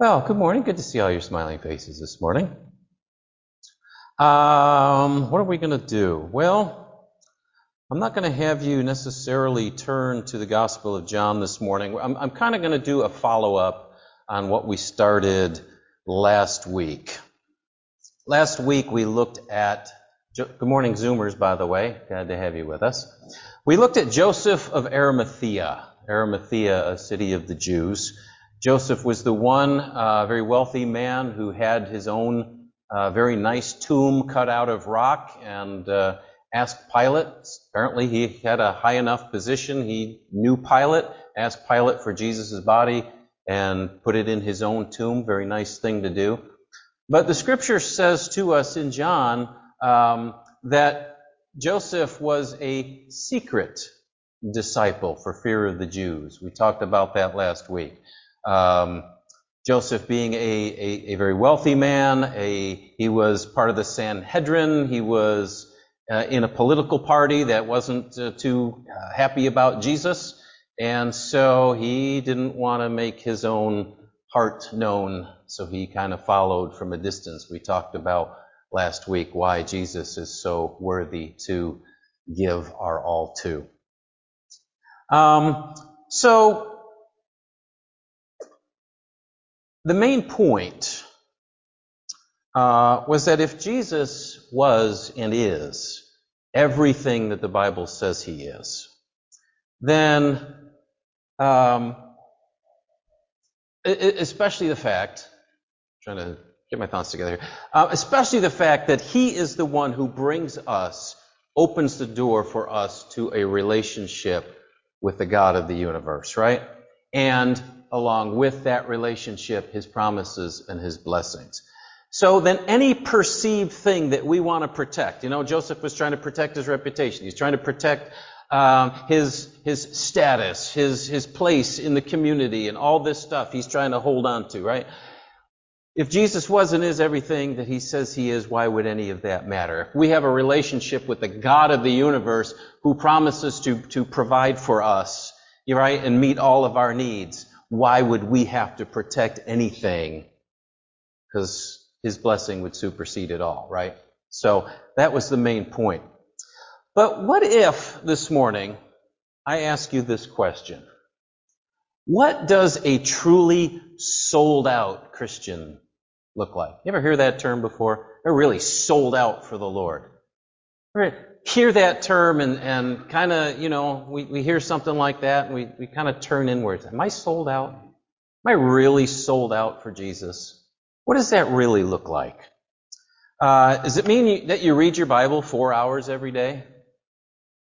Well, good morning. Good to see all your smiling faces this morning. Um, what are we going to do? Well, I'm not going to have you necessarily turn to the Gospel of John this morning. I'm, I'm kind of going to do a follow up on what we started last week. Last week we looked at, good morning, Zoomers, by the way. Glad to have you with us. We looked at Joseph of Arimathea, Arimathea, a city of the Jews. Joseph was the one uh, very wealthy man who had his own uh, very nice tomb cut out of rock and uh, asked Pilate. Apparently, he had a high enough position. He knew Pilate, asked Pilate for Jesus' body, and put it in his own tomb. Very nice thing to do. But the scripture says to us in John um, that Joseph was a secret disciple for fear of the Jews. We talked about that last week. Um, Joseph being a, very wealthy man, he was part of the Sanhedrin, he was uh, in a political party that wasn't uh, too uh, happy about Jesus, and so he didn't want to make his own heart known, so he kind of followed from a distance. We talked about last week why Jesus is so worthy to give our all to. Um, so The main point uh, was that if Jesus was and is everything that the Bible says he is, then, um, especially the fact, I'm trying to get my thoughts together here, uh, especially the fact that he is the one who brings us, opens the door for us to a relationship with the God of the universe, right? And along with that relationship his promises and his blessings. So then any perceived thing that we want to protect, you know, Joseph was trying to protect his reputation. He's trying to protect um, his his status, his his place in the community, and all this stuff he's trying to hold on to, right? If Jesus was and is everything that he says he is, why would any of that matter? If we have a relationship with the God of the universe who promises to, to provide for us, right, and meet all of our needs, why would we have to protect anything? Because his blessing would supersede it all, right? So that was the main point. But what if this morning I ask you this question? What does a truly sold out Christian look like? You ever hear that term before? They're really sold out for the Lord hear that term and, and kind of, you know, we, we hear something like that and we, we kind of turn inwards. Am I sold out? Am I really sold out for Jesus? What does that really look like? Uh, does it mean you, that you read your Bible four hours every day?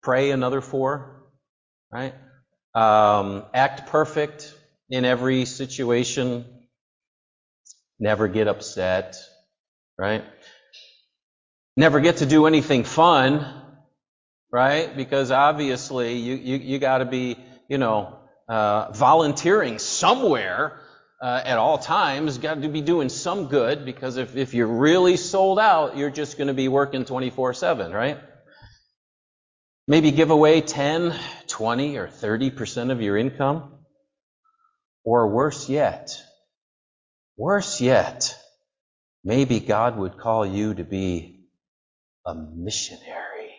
Pray another four? Right? Um, act perfect in every situation? Never get upset? Right? Never get to do anything fun, right? Because obviously you, you, you gotta be, you know, uh, volunteering somewhere uh, at all times. Got to be doing some good because if, if you're really sold out, you're just going to be working 24 7, right? Maybe give away 10, 20, or 30% of your income. Or worse yet, worse yet, maybe God would call you to be a missionary.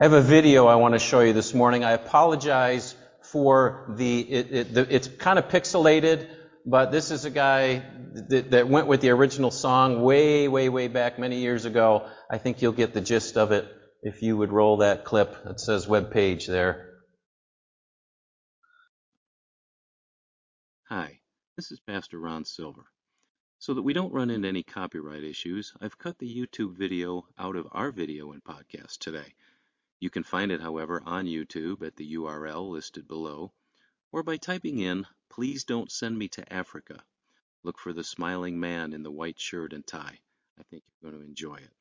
I have a video I want to show you this morning. I apologize for the, it, it, the it's kind of pixelated, but this is a guy that, that went with the original song way, way, way back many years ago. I think you'll get the gist of it if you would roll that clip that says web page there. Hi, this is Pastor Ron Silver. So that we don't run into any copyright issues, I've cut the YouTube video out of our video and podcast today. You can find it, however, on YouTube at the URL listed below, or by typing in, Please Don't Send Me to Africa. Look for the smiling man in the white shirt and tie. I think you're going to enjoy it.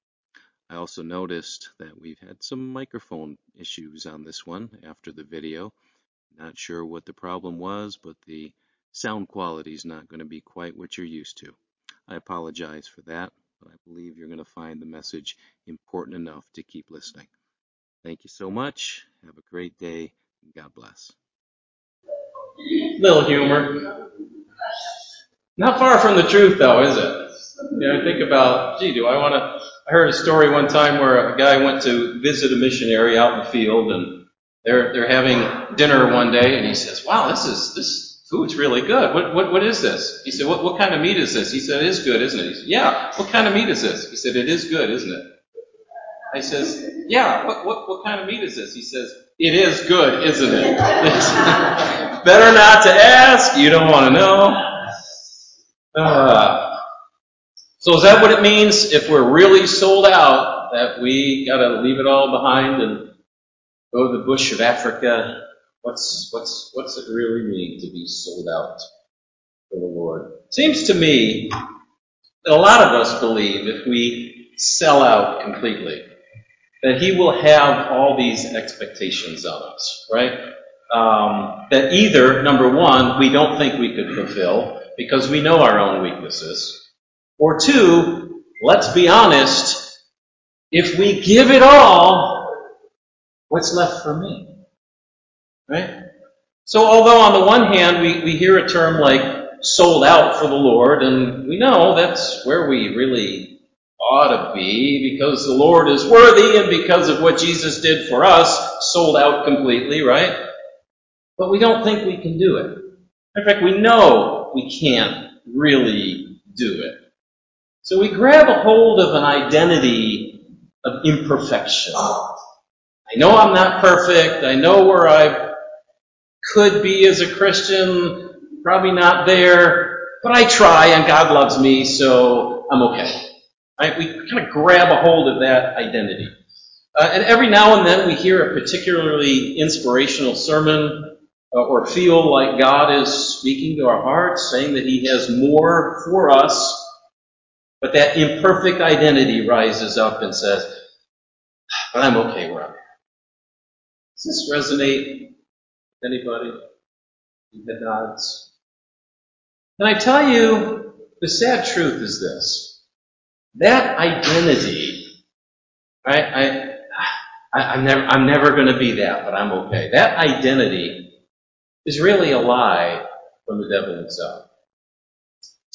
I also noticed that we've had some microphone issues on this one after the video. Not sure what the problem was, but the sound quality is not going to be quite what you're used to. I apologize for that, but I believe you're going to find the message important enough to keep listening. Thank you so much. Have a great day. God bless. Little humor. Not far from the truth, though, is it? You know, think about, gee, do I want to? I heard a story one time where a guy went to visit a missionary out in the field, and they're they're having dinner one day, and he says, "Wow, this is this food's really good. What what what is this?" He said, "What what kind of meat is this?" He said, "It is good, isn't it?" He said, "Yeah. What kind of meat is this?" He said, "It is good, isn't it?" I says, "Yeah. What what what kind of meat is this?" He says, "It is good, isn't it?" Better not to ask. You don't want to know. Uh, so is that what it means if we're really sold out that we got to leave it all behind and go to the bush of Africa? What's what's what's it really mean to be sold out for the Lord? Seems to me that a lot of us believe if we sell out completely, that He will have all these expectations of us, right? Um, that either number one we don't think we could fulfill because we know our own weaknesses. Or two, let's be honest, if we give it all, what's left for me? Right? So although on the one hand we, we hear a term like sold out for the Lord, and we know that's where we really ought to be because the Lord is worthy and because of what Jesus did for us, sold out completely, right? But we don't think we can do it. In fact, we know we can't really do it. So we grab a hold of an identity of imperfection. I know I'm not perfect. I know where I could be as a Christian. Probably not there. But I try and God loves me, so I'm okay. Right? We kind of grab a hold of that identity. Uh, and every now and then we hear a particularly inspirational sermon uh, or feel like God is speaking to our hearts, saying that He has more for us, but that imperfect identity rises up and says, but I'm okay where I'm at. Does this resonate anybody? The nods. And I tell you, the sad truth is this. That identity, right? I, I, am never, I'm never going to be that, but I'm okay. That identity is really a lie from the devil himself.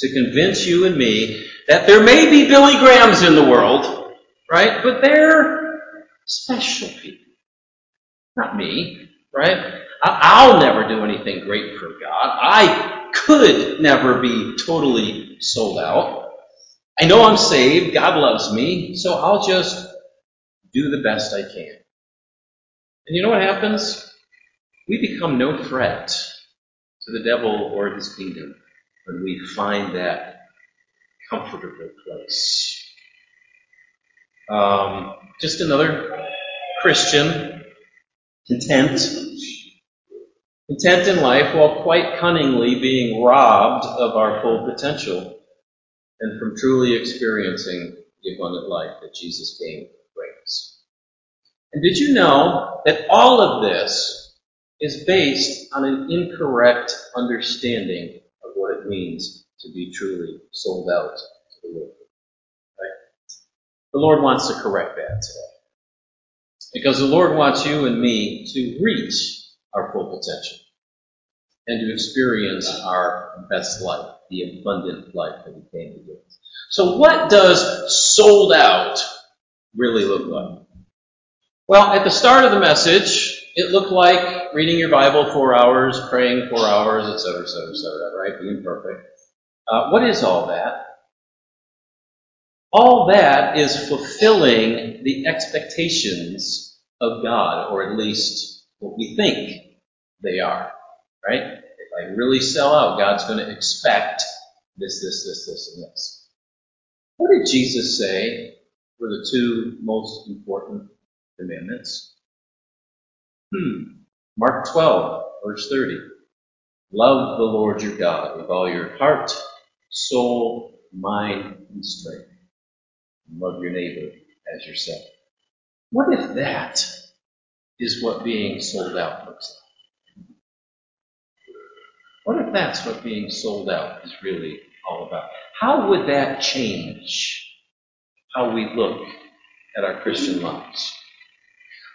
To convince you and me that there may be Billy Grahams in the world, right? But they're special people. Not me, right? I'll never do anything great for God. I could never be totally sold out. I know I'm saved. God loves me. So I'll just do the best I can. And you know what happens? We become no threat to the devil or his kingdom when we find that comfortable place. Um, just another Christian, content, content in life while quite cunningly being robbed of our full potential and from truly experiencing the abundant life that Jesus came to bring us. And did you know that all of this is based on an incorrect understanding of what it means to be truly sold out to the Lord. Right? The Lord wants to correct that today. Because the Lord wants you and me to reach our full potential and to experience our best life, the abundant life that we came to give. So what does sold out really look like? Well, at the start of the message, it looked like reading your Bible four hours, praying four hours, etc., etc., etc., right? Being perfect. Uh, what is all that? All that is fulfilling the expectations of God, or at least what we think they are, right? If I really sell out, God's going to expect this, this, this, this, and this. What did Jesus say were the two most important commandments? Hmm. Mark 12, verse 30. Love the Lord your God with all your heart, soul, mind, and strength. Love your neighbor as yourself. What if that is what being sold out looks like? What if that's what being sold out is really all about? How would that change how we look at our Christian lives?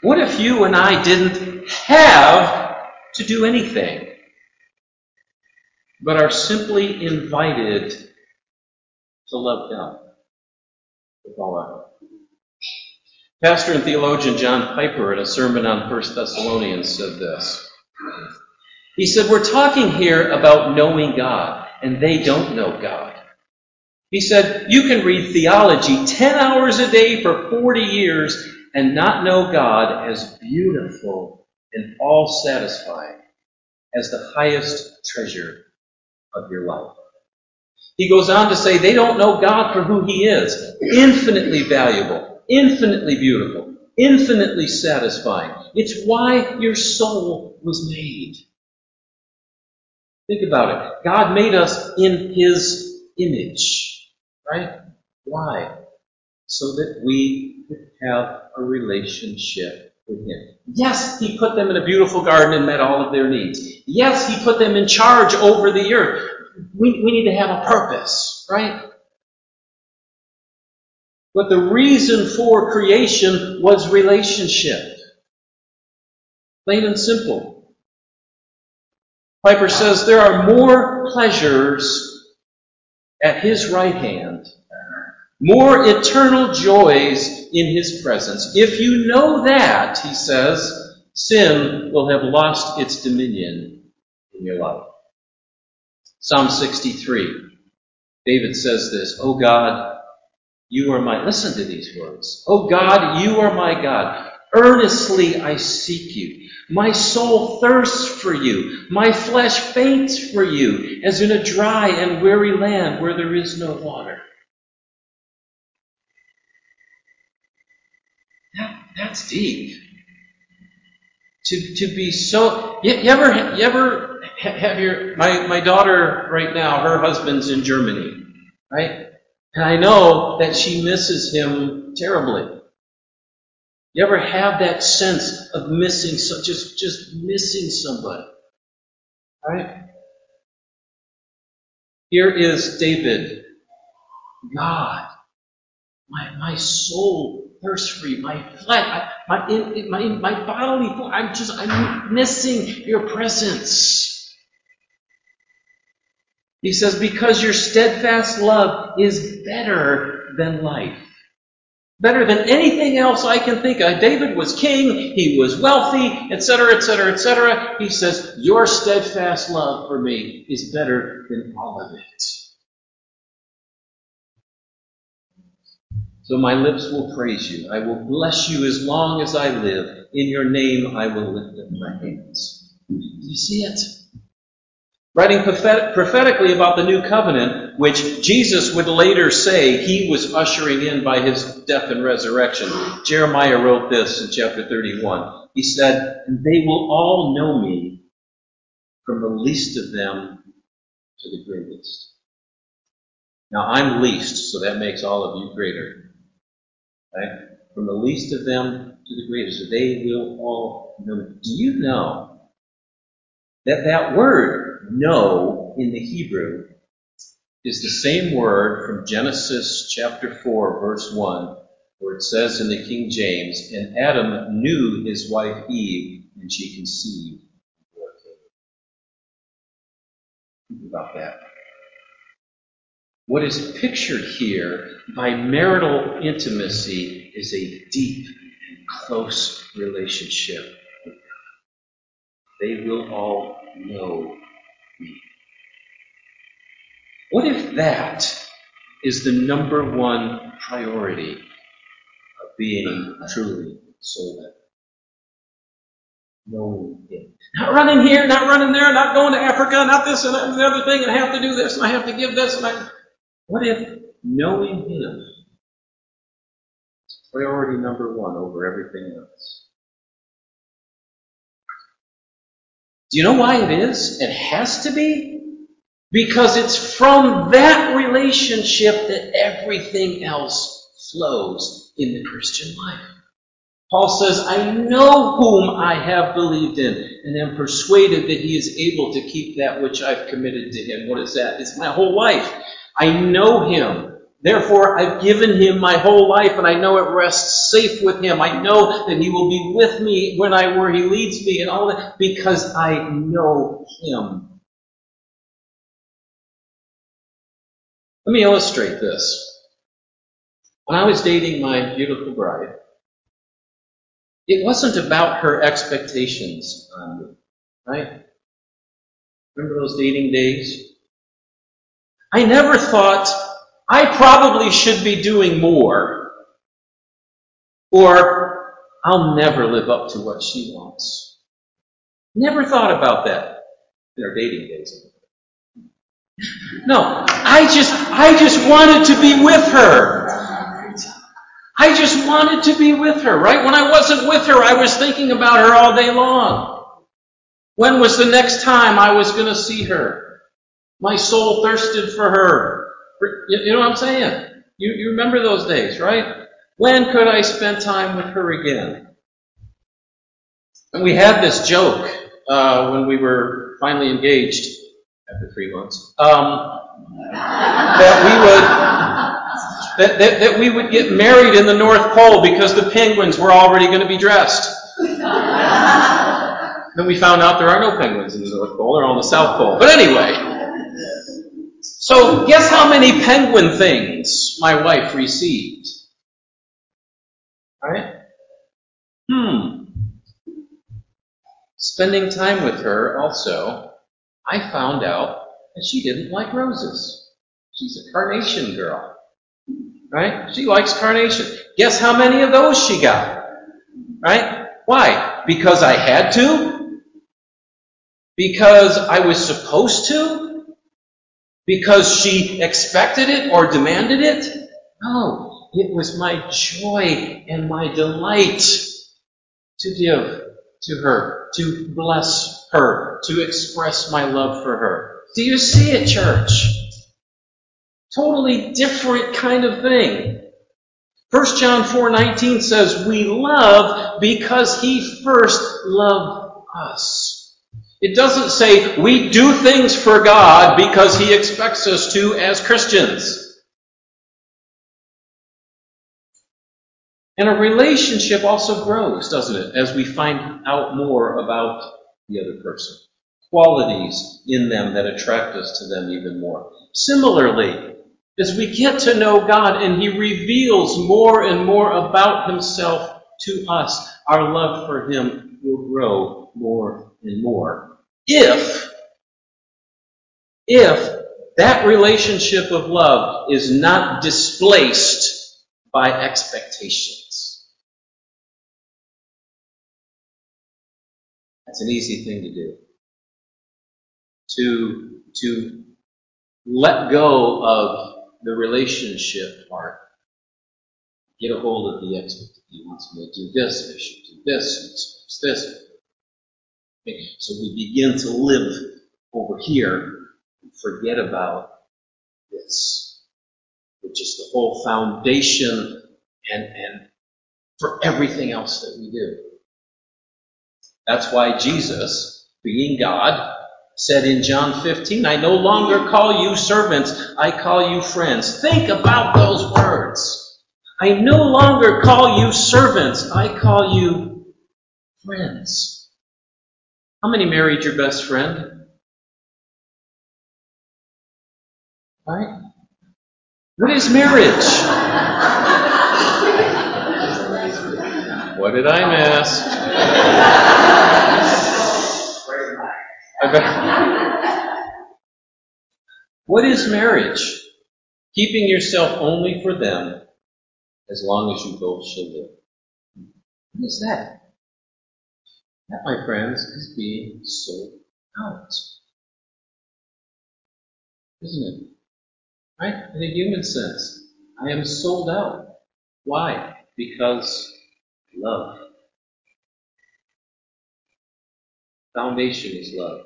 What if you and I didn't have to do anything? but are simply invited to love God with all our heart. Pastor and theologian John Piper, in a sermon on 1 Thessalonians, said this. He said, We're talking here about knowing God, and they don't know God. He said, You can read theology 10 hours a day for 40 years and not know God as beautiful and all satisfying as the highest treasure of your life. He goes on to say they don't know God for who He is infinitely valuable, infinitely beautiful, infinitely satisfying. It's why your soul was made. Think about it. God made us in His image, right? Why? So that we could have a relationship with Him. Yes, He put them in a beautiful garden and met all of their needs. Yes, He put them in charge over the earth. We, we need to have a purpose, right? But the reason for creation was relationship. Plain and simple. Piper says there are more pleasures at his right hand, more eternal joys in his presence. If you know that, he says, sin will have lost its dominion in your life. Psalm 63. David says this, O God, you are my, listen to these words. O God, you are my God. Earnestly I seek you. My soul thirsts for you. My flesh faints for you, as in a dry and weary land where there is no water. That, that's deep. To, to be so, you, you ever, you ever have your, my, my daughter right now, her husband's in Germany, right? And I know that she misses him terribly. You ever have that sense of missing, so just, just missing somebody? Right? Here is David. God, my, my soul thirsts for you. My flesh, my, in, my, my bodily, I'm just, I'm missing your presence. He says, because your steadfast love is better than life. Better than anything else I can think of. David was king, he was wealthy, etc., etc., etc. He says, Your steadfast love for me is better than all of it. So my lips will praise you. I will bless you as long as I live. In your name I will lift up my hands. Do you see it? Writing prophetically about the new covenant, which Jesus would later say he was ushering in by his death and resurrection. Jeremiah wrote this in chapter 31. He said, And they will all know me from the least of them to the greatest. Now I'm least, so that makes all of you greater. Right? From the least of them to the greatest. They will all know. Do you know that that word know in the Hebrew is the same word from Genesis chapter 4, verse 1, where it says in the King James, And Adam knew his wife Eve, and she conceived. About that. What is pictured here by marital intimacy is a deep and close relationship. They will all know. What if that is the number one priority of being truly soul led? Knowing Him. Not running here, not running there, not going to Africa, not this and that the other thing, and I have to do this and I have to give this and I. What if knowing Him is priority number one over everything else? Do you know why it is? It has to be because it's from that relationship that everything else flows in the Christian life. Paul says, I know whom I have believed in and am persuaded that he is able to keep that which I've committed to him. What is that? It's my whole life. I know him. Therefore, I've given him my whole life and I know it rests safe with him. I know that he will be with me when I where he leads me and all that because I know him. Let me illustrate this. When I was dating my beautiful bride, it wasn't about her expectations on me, right? Remember those dating days? I never thought I probably should be doing more, or I'll never live up to what she wants. Never thought about that in our dating days. No, I just, I just wanted to be with her. I just wanted to be with her, right? When I wasn't with her, I was thinking about her all day long. When was the next time I was going to see her? My soul thirsted for her. You know what I'm saying? You, you remember those days, right? When could I spend time with her again? And we had this joke uh, when we were finally engaged after three months um, that we would that, that, that we would get married in the North Pole because the penguins were already going to be dressed. then we found out there are no penguins in the North Pole; they're all in the South Pole. But anyway. So, guess how many penguin things my wife received? Right? Hmm. Spending time with her also, I found out that she didn't like roses. She's a carnation girl. Right? She likes carnation. Guess how many of those she got? Right? Why? Because I had to? Because I was supposed to? Because she expected it or demanded it. No, it was my joy and my delight to give to her, to bless her, to express my love for her. Do you see it, church? Totally different kind of thing. 1 John 4:19 says, "We love because he first loved us." It doesn't say we do things for God because He expects us to as Christians. And a relationship also grows, doesn't it, as we find out more about the other person. Qualities in them that attract us to them even more. Similarly, as we get to know God and He reveals more and more about Himself to us, our love for Him will grow more and more if, if that relationship of love is not displaced by expectations. That's an easy thing to do. To, to let go of the relationship part. Get a hold of the expectation. He wants me to do this, I should do this, this. So we begin to live over here and forget about this, which is the whole foundation and, and for everything else that we do. That's why Jesus, being God, said in John 15, I no longer call you servants, I call you friends. Think about those words. I no longer call you servants, I call you friends. How many married your best friend? Right? What is marriage? what did I miss? what is marriage? Keeping yourself only for them as long as you both shall live. What is that? That, my friends, is being sold out. Isn't it? Right? In a human sense, I am sold out. Why? Because love. Foundation is love.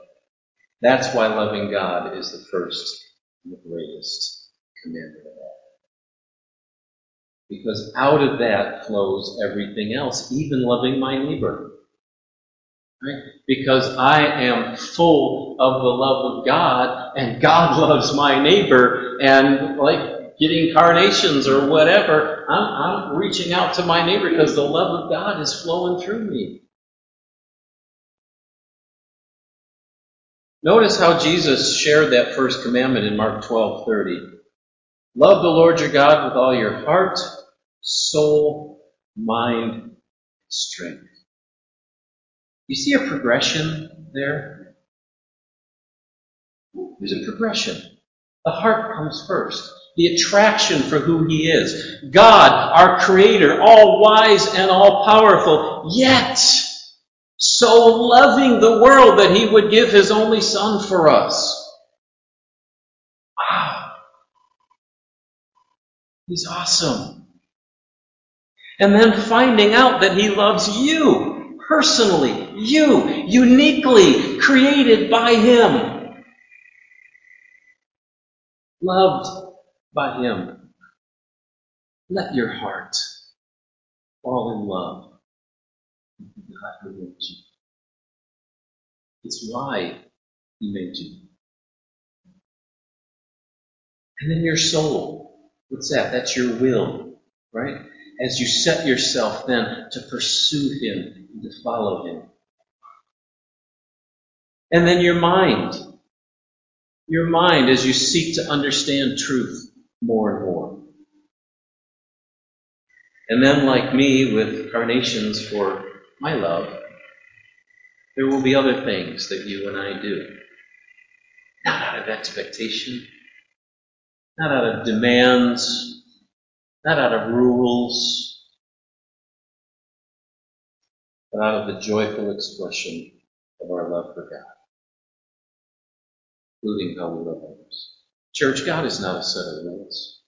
That's why loving God is the first and the greatest commandment of all. Because out of that flows everything else, even loving my neighbor. Right? Because I am full of the love of God and God loves my neighbor and like getting carnations or whatever, I'm, I'm reaching out to my neighbor because the love of God is flowing through me. Notice how Jesus shared that first commandment in Mark 12:30. Love the Lord your God with all your heart, soul, mind, strength. You see a progression there? There's a progression. The heart comes first. The attraction for who He is. God, our Creator, all wise and all powerful, yet so loving the world that He would give His only Son for us. Wow. He's awesome. And then finding out that He loves you personally, you, uniquely created by Him loved by Him. Let your heart fall in love with God who made you. It's why He made you. And then your soul. What's that? That's your will, right? As you set yourself then to pursue Him and to follow Him. And then your mind your mind as you seek to understand truth more and more. And then, like me, with carnations for my love, there will be other things that you and I do. Not out of expectation, not out of demands, not out of rules, but out of the joyful expression of our love for God including how we love others. Church, God is not a set of rules.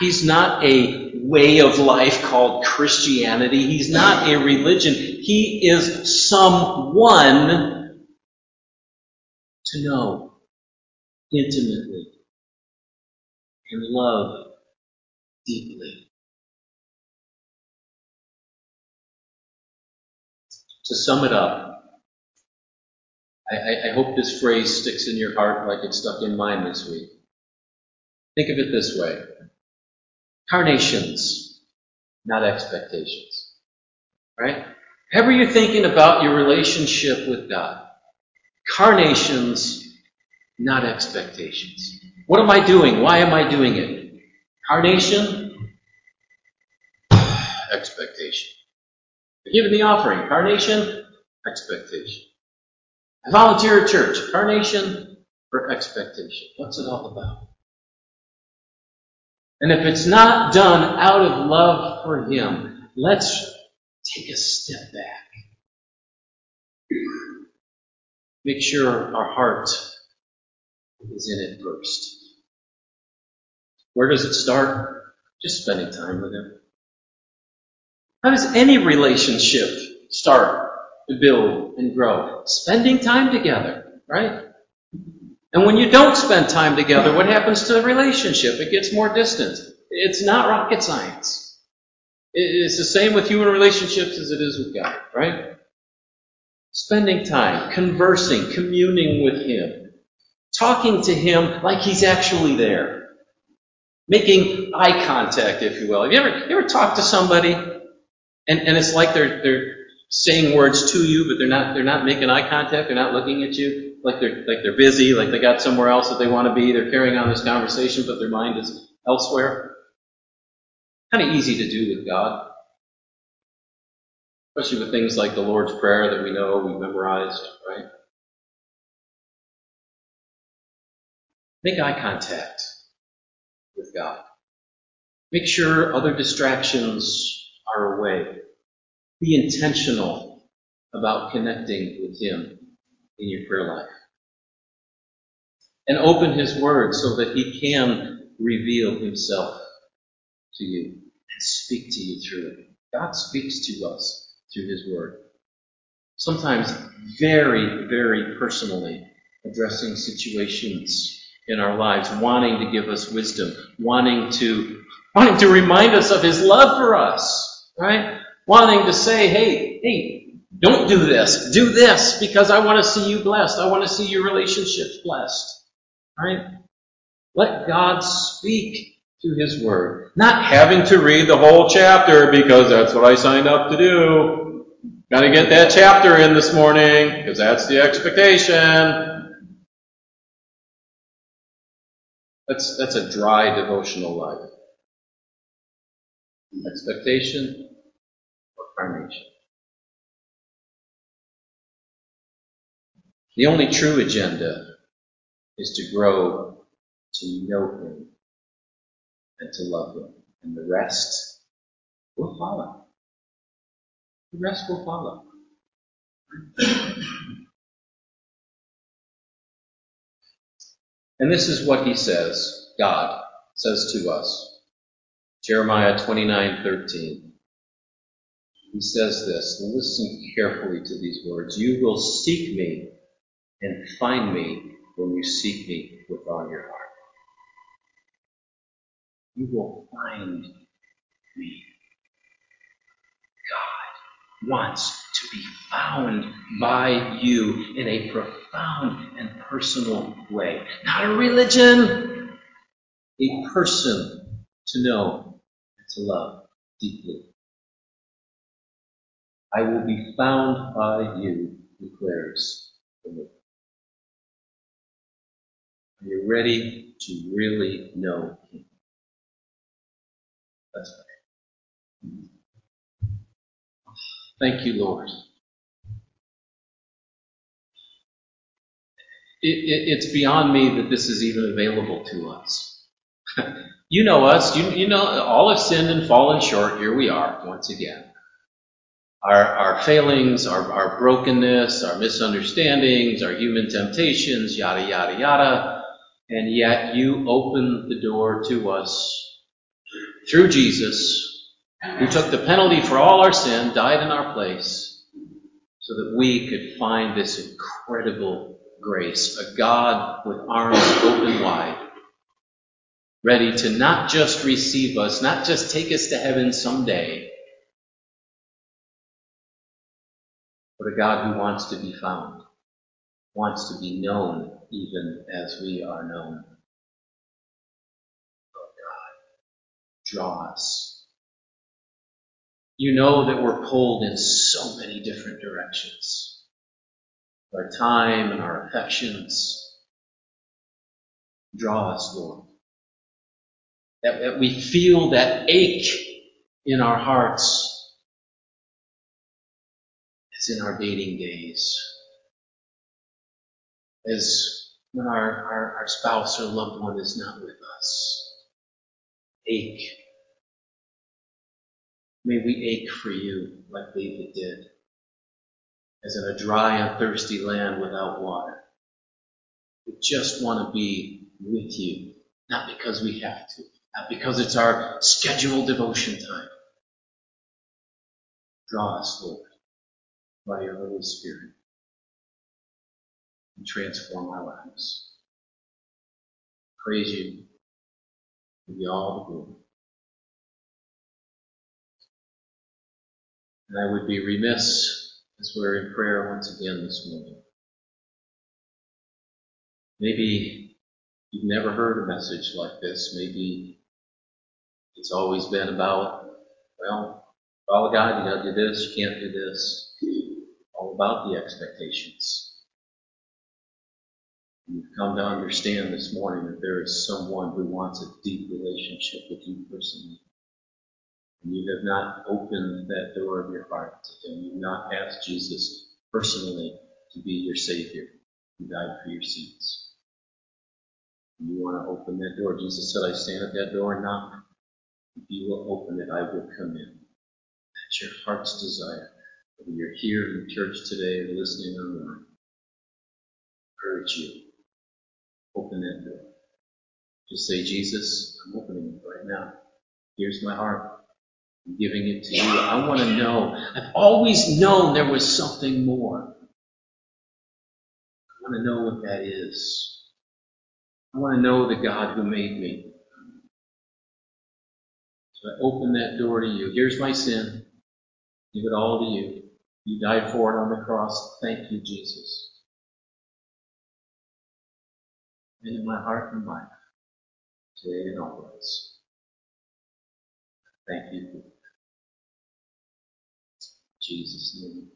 He's not a way of life called Christianity. He's not a religion. He is someone to know intimately and love deeply. To sum it up, I, I, hope this phrase sticks in your heart like it stuck in mine this week. Think of it this way. Carnations, not expectations. Right? However you're thinking about your relationship with God. Carnations, not expectations. What am I doing? Why am I doing it? Carnation, expectation. Giving the offering. Carnation, expectation. I volunteer at church. Carnation for expectation. What's it all about? And if it's not done out of love for Him, let's take a step back. Make sure our heart is in it first. Where does it start? Just spending time with Him. How does any relationship start? to build and grow. Spending time together, right? And when you don't spend time together, what happens to the relationship? It gets more distant. It's not rocket science. It's the same with human relationships as it is with God, right? Spending time, conversing, communing with Him, talking to Him like He's actually there, making eye contact, if you will. Have you ever, you ever talked to somebody and, and it's like they're, they're saying words to you, but they're not they're not making eye contact. They're not looking at you like they're like they're busy, like they got somewhere else that they want to be. They're carrying on this conversation, but their mind is elsewhere. Kind of easy to do with God, especially with things like the Lord's Prayer that we know we memorized, right? Make eye contact with God. Make sure other distractions are away. Be intentional about connecting with Him in your prayer life. And open His Word so that He can reveal Himself to you and speak to you through it. God speaks to us through His Word. Sometimes very, very personally addressing situations in our lives, wanting to give us wisdom, wanting to, wanting to remind us of His love for us, right? wanting to say, hey, hey, don't do this. Do this because I want to see you blessed. I want to see your relationships blessed. Right? Let God speak through His Word. Not having to read the whole chapter because that's what I signed up to do. Gotta get that chapter in this morning because that's the expectation. That's, that's a dry devotional life. Expectation or carnation. The only true agenda is to grow to know Him and to love Him. And the rest will follow. The rest will follow. And this is what he says, God says to us. Jeremiah 29:13. He says this, listen carefully to these words. You will seek me and find me when you seek me with all your heart. You will find me. God wants to be found by you in a profound and personal way. Not a religion, a person to know and to love deeply. I will be found by you, declares the Lord. Are you ready to really know Him? Let's pray. Thank you, Lord. It, it, it's beyond me that this is even available to us. you know us. You, you know all have sinned and fallen short. Here we are once again. Our, our failings, our, our brokenness, our misunderstandings, our human temptations, yada, yada, yada. And yet you open the door to us through Jesus, who took the penalty for all our sin, died in our place, so that we could find this incredible grace, a God with arms open wide, ready to not just receive us, not just take us to heaven someday, but a God who wants to be found, wants to be known even as we are known. Oh God, draw us. You know that we're pulled in so many different directions. Our time and our affections. Draw us, Lord. That, that we feel that ache in our hearts as in our dating days. As when our, our, our spouse or loved one is not with us. Ache. May we ache for you like David did. As in a dry and thirsty land without water. We just want to be with you. Not because we have to. Not because it's our scheduled devotion time. Draw us, Lord, by your Holy Spirit and transform our lives. Praise you. Give you all the glory. And I would be remiss as we're in prayer once again this morning. Maybe you've never heard a message like this. Maybe it's always been about, well, follow God, you gotta do this, you can't do this. All about the expectations. You've come to understand this morning that there is someone who wants a deep relationship with you personally. And you have not opened that door of your heart to Him. You've not asked Jesus personally to be your Savior who died for your sins. You want to open that door. Jesus said, I stand at that door and knock. If you will open it, I will come in. That's your heart's desire. Whether you're here in the church today or listening online, I urge you Open that door. Just say, Jesus, I'm opening it right now. Here's my heart. I'm giving it to you. I want to know. I've always known there was something more. I want to know what that is. I want to know the God who made me. So I open that door to you. Here's my sin. Give it all to you. You died for it on the cross. Thank you, Jesus. and in my heart and mind, today and always. Thank you. Jesus' name.